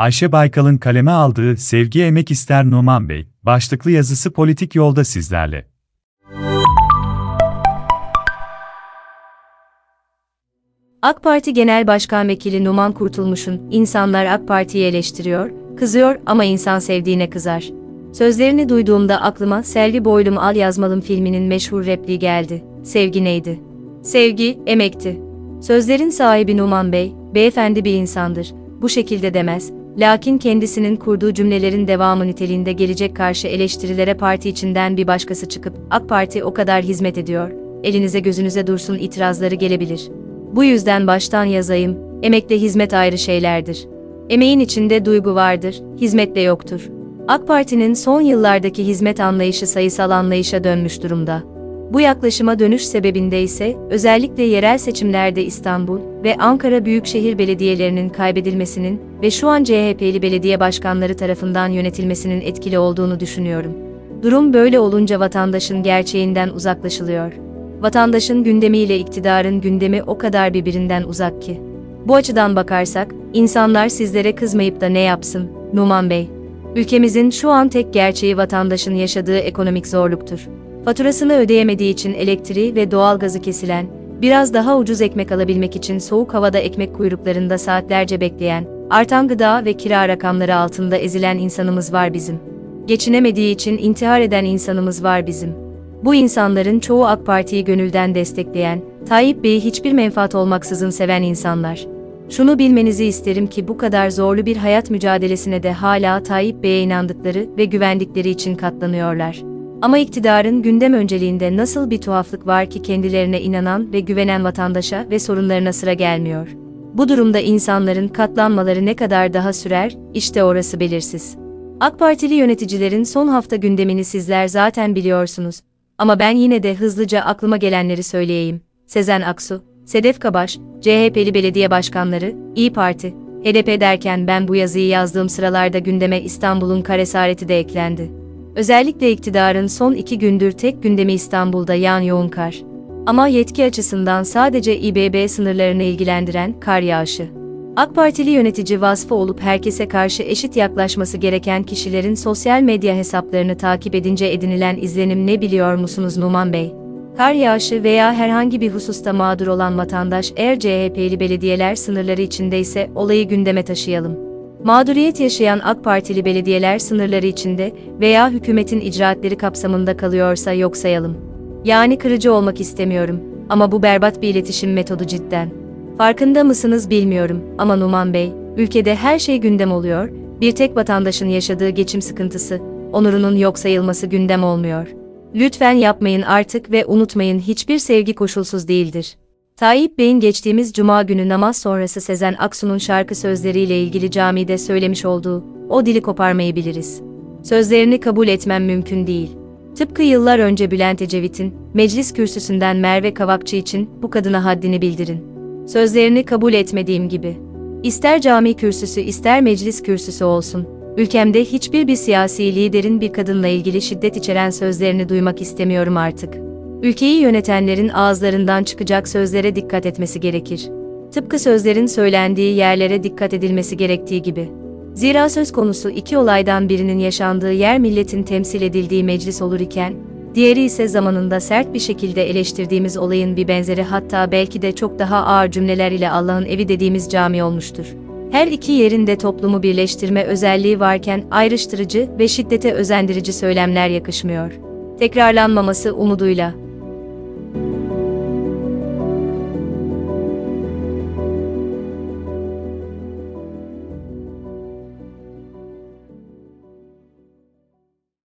Ayşe Baykal'ın kaleme aldığı Sevgi Emek İster Numan Bey, başlıklı yazısı politik yolda sizlerle. AK Parti Genel Başkan Vekili Numan Kurtulmuş'un insanlar AK Parti'yi eleştiriyor, kızıyor ama insan sevdiğine kızar. Sözlerini duyduğumda aklıma Selvi Boylum Al Yazmalım filminin meşhur repliği geldi. Sevgi neydi? Sevgi, emekti. Sözlerin sahibi Numan Bey, beyefendi bir insandır. Bu şekilde demez. Lakin kendisinin kurduğu cümlelerin devamı niteliğinde gelecek karşı eleştirilere parti içinden bir başkası çıkıp AK Parti o kadar hizmet ediyor. Elinize gözünüze dursun itirazları gelebilir. Bu yüzden baştan yazayım, emekle hizmet ayrı şeylerdir. Emeğin içinde duygu vardır, hizmetle yoktur. AK Parti'nin son yıllardaki hizmet anlayışı sayısal anlayışa dönmüş durumda. Bu yaklaşıma dönüş sebebinde ise özellikle yerel seçimlerde İstanbul ve Ankara Büyükşehir Belediyelerinin kaybedilmesinin ve şu an CHP'li belediye başkanları tarafından yönetilmesinin etkili olduğunu düşünüyorum. Durum böyle olunca vatandaşın gerçeğinden uzaklaşılıyor. Vatandaşın gündemiyle iktidarın gündemi o kadar birbirinden uzak ki. Bu açıdan bakarsak, insanlar sizlere kızmayıp da ne yapsın, Numan Bey? Ülkemizin şu an tek gerçeği vatandaşın yaşadığı ekonomik zorluktur. Faturasını ödeyemediği için elektriği ve doğalgazı kesilen, biraz daha ucuz ekmek alabilmek için soğuk havada ekmek kuyruklarında saatlerce bekleyen, artan gıda ve kira rakamları altında ezilen insanımız var bizim. Geçinemediği için intihar eden insanımız var bizim. Bu insanların çoğu AK Parti'yi gönülden destekleyen, Tayyip Bey'i hiçbir menfaat olmaksızın seven insanlar. Şunu bilmenizi isterim ki bu kadar zorlu bir hayat mücadelesine de hala Tayyip Bey'e inandıkları ve güvendikleri için katlanıyorlar. Ama iktidarın gündem önceliğinde nasıl bir tuhaflık var ki kendilerine inanan ve güvenen vatandaşa ve sorunlarına sıra gelmiyor. Bu durumda insanların katlanmaları ne kadar daha sürer, işte orası belirsiz. AK Partili yöneticilerin son hafta gündemini sizler zaten biliyorsunuz. Ama ben yine de hızlıca aklıma gelenleri söyleyeyim. Sezen Aksu, Sedef Kabaş, CHP'li belediye başkanları, İyi Parti, HDP derken ben bu yazıyı yazdığım sıralarda gündeme İstanbul'un karesareti de eklendi. Özellikle iktidarın son iki gündür tek gündemi İstanbul'da yağan yoğun kar. Ama yetki açısından sadece İBB sınırlarını ilgilendiren kar yağışı. AK Partili yönetici vasfı olup herkese karşı eşit yaklaşması gereken kişilerin sosyal medya hesaplarını takip edince edinilen izlenim ne biliyor musunuz Numan Bey? Kar yağışı veya herhangi bir hususta mağdur olan vatandaş eğer CHP'li belediyeler sınırları içindeyse olayı gündeme taşıyalım. Mağduriyet yaşayan AK Partili belediyeler sınırları içinde veya hükümetin icraatleri kapsamında kalıyorsa yok sayalım. Yani kırıcı olmak istemiyorum ama bu berbat bir iletişim metodu cidden. Farkında mısınız bilmiyorum ama Numan Bey, ülkede her şey gündem oluyor, bir tek vatandaşın yaşadığı geçim sıkıntısı, onurunun yok sayılması gündem olmuyor. Lütfen yapmayın artık ve unutmayın hiçbir sevgi koşulsuz değildir. Tayyip Bey'in geçtiğimiz cuma günü namaz sonrası Sezen Aksu'nun şarkı sözleriyle ilgili camide söylemiş olduğu, o dili koparmayı biliriz. Sözlerini kabul etmem mümkün değil. Tıpkı yıllar önce Bülent Ecevit'in, meclis kürsüsünden Merve Kavakçı için bu kadına haddini bildirin. Sözlerini kabul etmediğim gibi. İster cami kürsüsü ister meclis kürsüsü olsun, ülkemde hiçbir bir siyasi liderin bir kadınla ilgili şiddet içeren sözlerini duymak istemiyorum artık. Ülkeyi yönetenlerin ağızlarından çıkacak sözlere dikkat etmesi gerekir. Tıpkı sözlerin söylendiği yerlere dikkat edilmesi gerektiği gibi. Zira söz konusu iki olaydan birinin yaşandığı yer milletin temsil edildiği meclis olur iken, diğeri ise zamanında sert bir şekilde eleştirdiğimiz olayın bir benzeri hatta belki de çok daha ağır cümleler ile Allah'ın evi dediğimiz cami olmuştur. Her iki yerinde toplumu birleştirme özelliği varken ayrıştırıcı ve şiddete özendirici söylemler yakışmıyor. Tekrarlanmaması umuduyla.